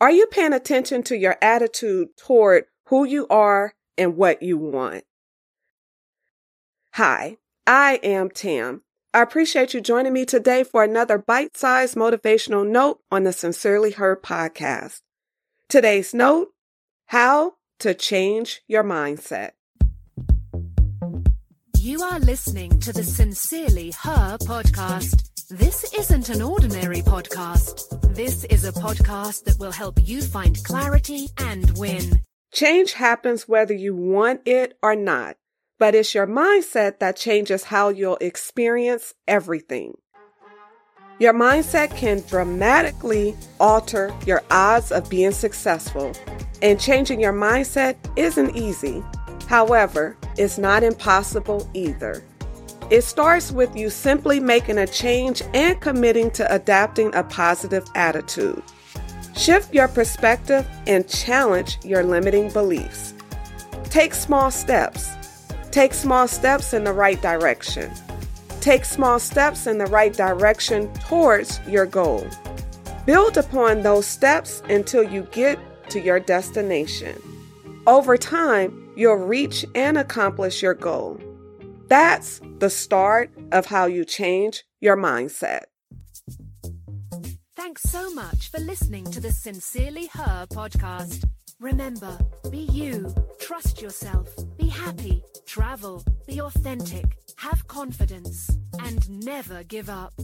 Are you paying attention to your attitude toward who you are and what you want? Hi, I am Tam. I appreciate you joining me today for another bite sized motivational note on the Sincerely Her podcast. Today's note How to Change Your Mindset. You are listening to the Sincerely Her podcast. This isn't an ordinary podcast. This is a podcast that will help you find clarity and win. Change happens whether you want it or not, but it's your mindset that changes how you'll experience everything. Your mindset can dramatically alter your odds of being successful, and changing your mindset isn't easy. However, it's not impossible either. It starts with you simply making a change and committing to adapting a positive attitude. Shift your perspective and challenge your limiting beliefs. Take small steps. Take small steps in the right direction. Take small steps in the right direction towards your goal. Build upon those steps until you get to your destination. Over time, you'll reach and accomplish your goal. That's the start of how you change your mindset. Thanks so much for listening to the Sincerely Her podcast. Remember, be you, trust yourself, be happy, travel, be authentic, have confidence, and never give up.